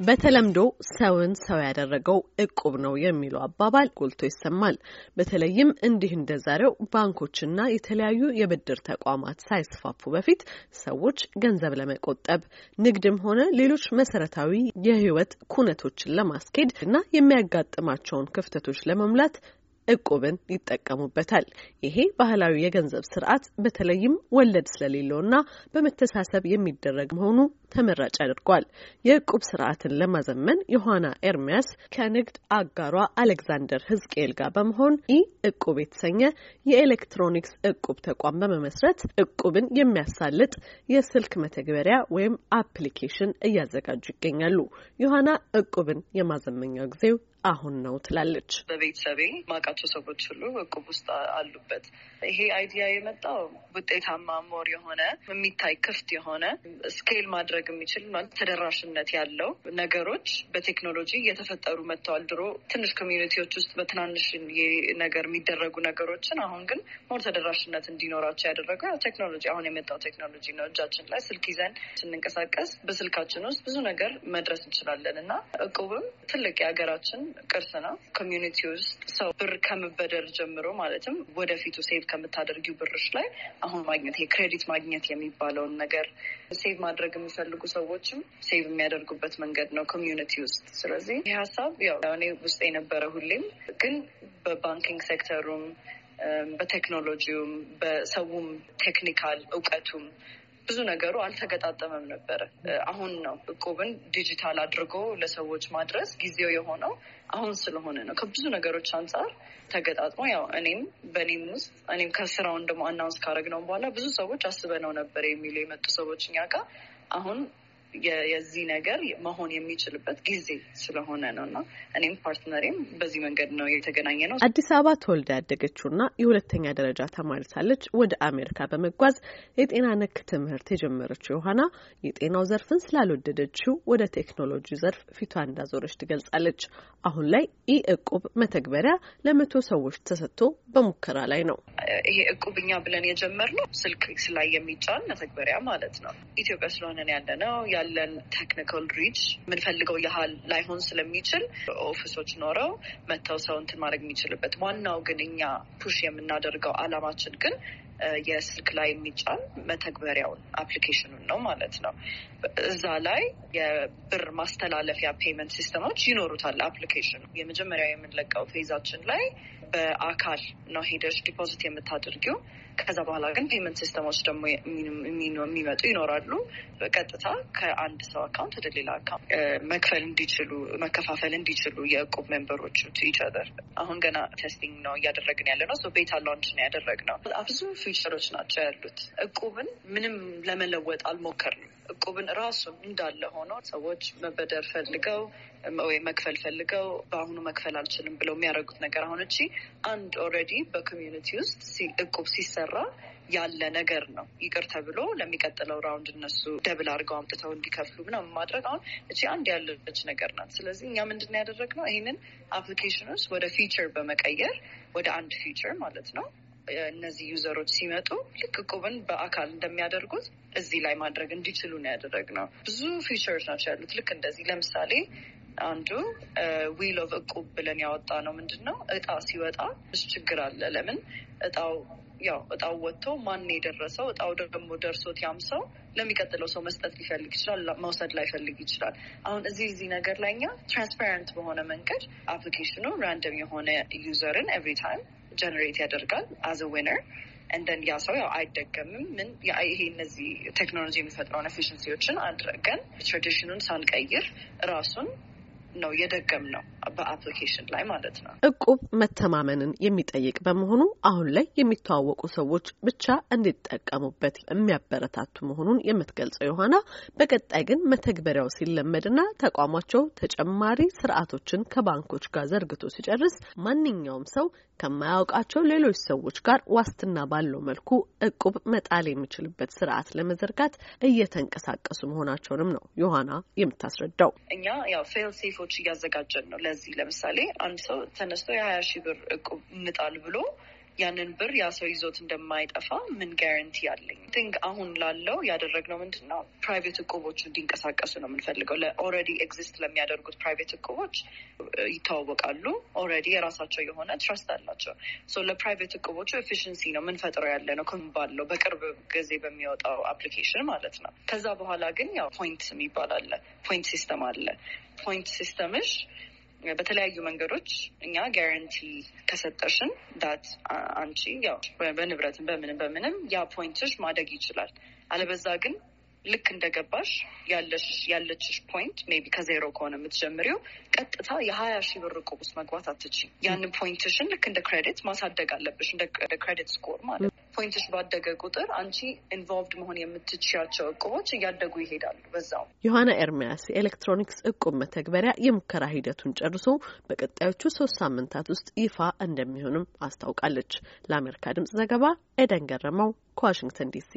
በተለምዶ ሰውን ሰው ያደረገው እቁብ ነው የሚለው አባባል ጎልቶ ይሰማል። በተለይም እንዲህ እንደ ዛሬው ባንኮችና የተለያዩ የብድር ተቋማት ሳይስፋፉ በፊት ሰዎች ገንዘብ ለመቆጠብ ንግድም ሆነ ሌሎች መሰረታዊ የሕይወት ኩነቶችን ለማስኬድ እና የሚያጋጥማቸውን ክፍተቶች ለመሙላት እቁብን ይጠቀሙበታል። ይሄ ባህላዊ የገንዘብ ስርዓት በተለይም ወለድ ስለሌለውና በመተሳሰብ የሚደረግ መሆኑ ተመራጭ ያደርገዋል። የእቁብ ስርዓትን ለማዘመን ዮሐና ኤርሚያስ ከንግድ አጋሯ አሌክዛንደር ህዝቅኤል ጋር በመሆን ኢ እቁብ የተሰኘ የኤሌክትሮኒክስ እቁብ ተቋም በመመስረት እቁብን የሚያሳልጥ የስልክ መተግበሪያ ወይም አፕሊኬሽን እያዘጋጁ ይገኛሉ። ዮሐና እቁብን የማዘመኛው ጊዜው አሁን ነው ትላለች። በቤተሰቤ ማውቃቸው ሰዎች ሁሉ እቁብ ውስጥ አሉበት። ይሄ idea የመጣው ውጤታማ more የሆነ የሚታይ ክፍት የሆነ scale ማድረግ የሚችል ተደራሽነት ያለው ነገሮች በቴክኖሎጂ እየተፈጠሩ መጥተዋል። ድሮ ትንሽ community ዎች ውስጥ በትናንሽ ነገር የሚደረጉ ነገሮችን አሁን ግን more ተደራሽነት እንዲኖራቸው ያደረገው ቴክኖሎጂ አሁን የመጣው ቴክኖሎጂ ነው። እጃችን ላይ ስልክ ይዘን ስንንቀሳቀስ በስልካችን ውስጥ ብዙ ነገር መድረስ እንችላለን እና እቁብም ትልቅ የሀገራችን ቅርስ ነው። community ውስጥ ሰው ብር ከመበደር ጀምሮ ማለትም ወደፊቱ save ከምታደርጊው ብርሽ ላይ አሁን ማግኘት የ credit ማግኘት የሚባለውን ነገር save ማድረግ የሚፈልጉ ሰዎችም save የሚያደርጉበት መንገድ ነው community ውስጥ። ስለዚህ ይህ ሀሳብ ያው እኔ ውስጥ የነበረ ሁሌም ግን በ banking sector ኡም በቴክኖሎጂውም በሰውም technical እውቀቱም ብዙ ነገሩ አልተገጣጠመም ነበረ። አሁን ነው እቁብን ዲጂታል አድርጎ ለሰዎች ማድረስ ጊዜው የሆነው አሁን ስለሆነ ነው። ከብዙ ነገሮች አንጻር ተገጣጥሞ ያው እኔም በእኔም ውስጥ እኔም ከስራውን ደግሞ announce ካደረግነው በኋላ ብዙ ሰዎች አስበነው ነበር የሚሉ የመጡ ሰዎች እኛ ጋር አሁን የዚህ ነገር መሆን የሚችልበት ጊዜ ስለሆነ ነው እና እኔም partner ኤም በዚህ መንገድ ነው የተገናኘ ነው። አዲስ አበባ ተወልዳ ያደገችውና የሁለተኛ ደረጃ ተማሪ ሳለች ወደ አሜሪካ በመጓዝ የጤና ነክ ትምህርት የጀመረችው ዮሐና የጤናው ዘርፍን ስላልወደደችው ወደ ቴክኖሎጂ ዘርፍ ፊቷ እንዳዞረች ትገልጻለች። አሁን ላይ ኢ እቁብ መተግበሪያ ለመቶ ሰዎች ተሰጥቶ በሙከራ ላይ ነው። ይሄ እቁብኛ ብለን የጀመርነው ስልክ ላይ የሚጫን መተግበሪያ ማለት ነው። ኢትዮጵያ ስለሆነን ያለ ነው ያለን technical reach የምንፈልገው ያህል ላይሆን ስለሚችል office ኦች ኖረው መጥተው ሰው እንትን ማድረግ የሚችልበት ዋናው ግን እኛ push የምናደርገው አላማችን ግን የስልክ ላይ የሚጫን መተግበሪያውን አፕሊኬሽኑን ነው ማለት ነው። እዛ ላይ የብር ማስተላለፊያ payment system ኦች ይኖሩታል። አፕሊኬሽኑ የመጀመሪያ የምንለቀው phase ኣችን ላይ በአካል ነው ሄደሽ deposit የምታደርጊው። ከዛ በኋላ ግን payment system ኦች ደግሞ የሚመጡ ይኖራሉ። በቀጥታ ከአንድ ሰው account ወደ ሌላ account መክፈል እንዲችሉ መከፋፈል እንዲችሉ የእቁብ member ኦች feature አሁን ገና testing ነው እያደረግን ያለ ነው። beta launch ነው ያደረግነው። ብዙ feature ኦች ናቸው ያሉት። እቁብን ምንም ለመለወጥ አልሞከርንም። እቁብን ራሱን እንዳለ ሆኖ ሰዎች መበደር ፈልገው ወይ መክፈል ፈልገው በአሁኑ መክፈል አልችልም ብለው የሚያደርጉት ነገር አሁን እቺ አንድ already በ community ውስጥ እቁብ ሲሰራ ያለ ነገር ነው። ይቅር ተብሎ ለሚቀጥለው round እነሱ double አድርገው አምጥተው እንዲከፍሉ ምናምን ማድረግ አሁን እቺ አንድ ያለች ነገር ናት። ስለዚህ እኛ ምንድን ነው ያደረግነው ይህንን አፕሊኬሽን ውስጥ ወደ feature በመቀየር ወደ አንድ feature ማለት ነው እነዚህ user ኦች ሲመጡ ልክ እቁብን በአካል እንደሚያደርጉት እዚህ ላይ ማድረግ እንዲችሉ ነው ያደረግነው። ብዙ feature ኦች ናቸው ያሉት። ልክ እንደዚህ ለምሳሌ አንዱ wheel of እቁብ ብለን ያወጣ ነው ምንድን ነው እጣ ሲወጣ ብዙ ችግር አለ። ለምን እጣው ያው እጣው ወጥቶ ማን የደረሰው እጣው ደግሞ ደርሶት ያም ሰው ለሚቀጥለው ሰው መስጠት ሊፈልግ ይችላል፣ መውሰድ ላይፈልግ ይችላል። አሁን እዚህ እዚህ ነገር ላይ እኛ transparent በሆነ መንገድ አፕሊኬሽኑ random የሆነ user ን every time generate ያደርጋል as winner and then ያ ሰው ያው አይደገምም። ምን ይሄ እነዚህ ቴክኖሎጂ የሚፈጥረውን efficiency ዎችን አድረገን tradition ኡን ሳንቀይር ራሱን ነው የደገም ነው በአፕሊኬሽን ላይ ማለት ነው። እቁብ መተማመንን የሚጠይቅ በመሆኑ አሁን ላይ የሚተዋወቁ ሰዎች ብቻ እንዲጠቀሙበት የሚያበረታቱ መሆኑን የምትገልጸው ዮሐና በቀጣይ ግን መተግበሪያው ሲለመድና ተቋማቸው ተጨማሪ ስርዓቶችን ከባንኮች ጋር ዘርግቶ ሲጨርስ ማንኛውም ሰው ከማያውቃቸው ሌሎች ሰዎች ጋር ዋስትና ባለው መልኩ እቁብ መጣል የሚችልበት ስርዓት ለመዘርጋት እየተንቀሳቀሱ መሆናቸውንም ነው ዮሐና የምታስረዳው። እኛ ያው fail safe ኦች እያዘጋጀን ነው። ለዚህ ለምሳሌ አንድ ሰው ተነስቶ የሀያ ሺህ ብር እቁብ እንጣል ብሎ ያንን ብር ያ ሰው ይዞት እንደማይጠፋ ምን guarantee አለኝ? think አሁን ላለው ያደረግነው ምንድን ነው private እቁቦች እንዲንቀሳቀሱ ነው የምንፈልገው። already exist ለሚያደርጉት private እቁቦች ይተዋወቃሉ። already የራሳቸው የሆነ trust አላቸው። so ለ private እቁቦቹ efficiency ነው የምንፈጥረው ያለ ነው ባለው በቅርብ ጊዜ በሚወጣው application ማለት ነው። ከዛ በኋላ ግን ያው point የሚባል አለ። point system አለ። point system ሽ በተለያዩ መንገዶች እኛ guarantee ከሰጠሽን that አንቺ ያው በንብረትም በምንም በምንም ያ point ሽ ማደግ ይችላል። አለበዛ ግን ልክ እንደገባሽ ያለችሽ point maybe ከ zero ከሆነ የምትጀምሪው ቀጥታ የሀያ ሺህ ብር ውስጥ መግባት አትችይም። ያንን point ሽን ልክ እንደ credit ማሳደግ አለብሽ፣ እንደ credit score ማለት ነው። point ሽ ባደገ ቁጥር አንቺ involved መሆን የምትችያቸው እቁቦች እያደጉ ይሄዳሉ። በዛው ዮሐና ኤርሚያስ የኤሌክትሮኒክስ እቁብ መተግበሪያ የሙከራ ሂደቱን ጨርሶ በቀጣዮቹ ሶስት ሳምንታት ውስጥ ይፋ እንደሚሆንም አስታውቃለች። ለአሜሪካ ድምጽ ዘገባ ኤደን ገረመው ከዋሽንግተን ዲሲ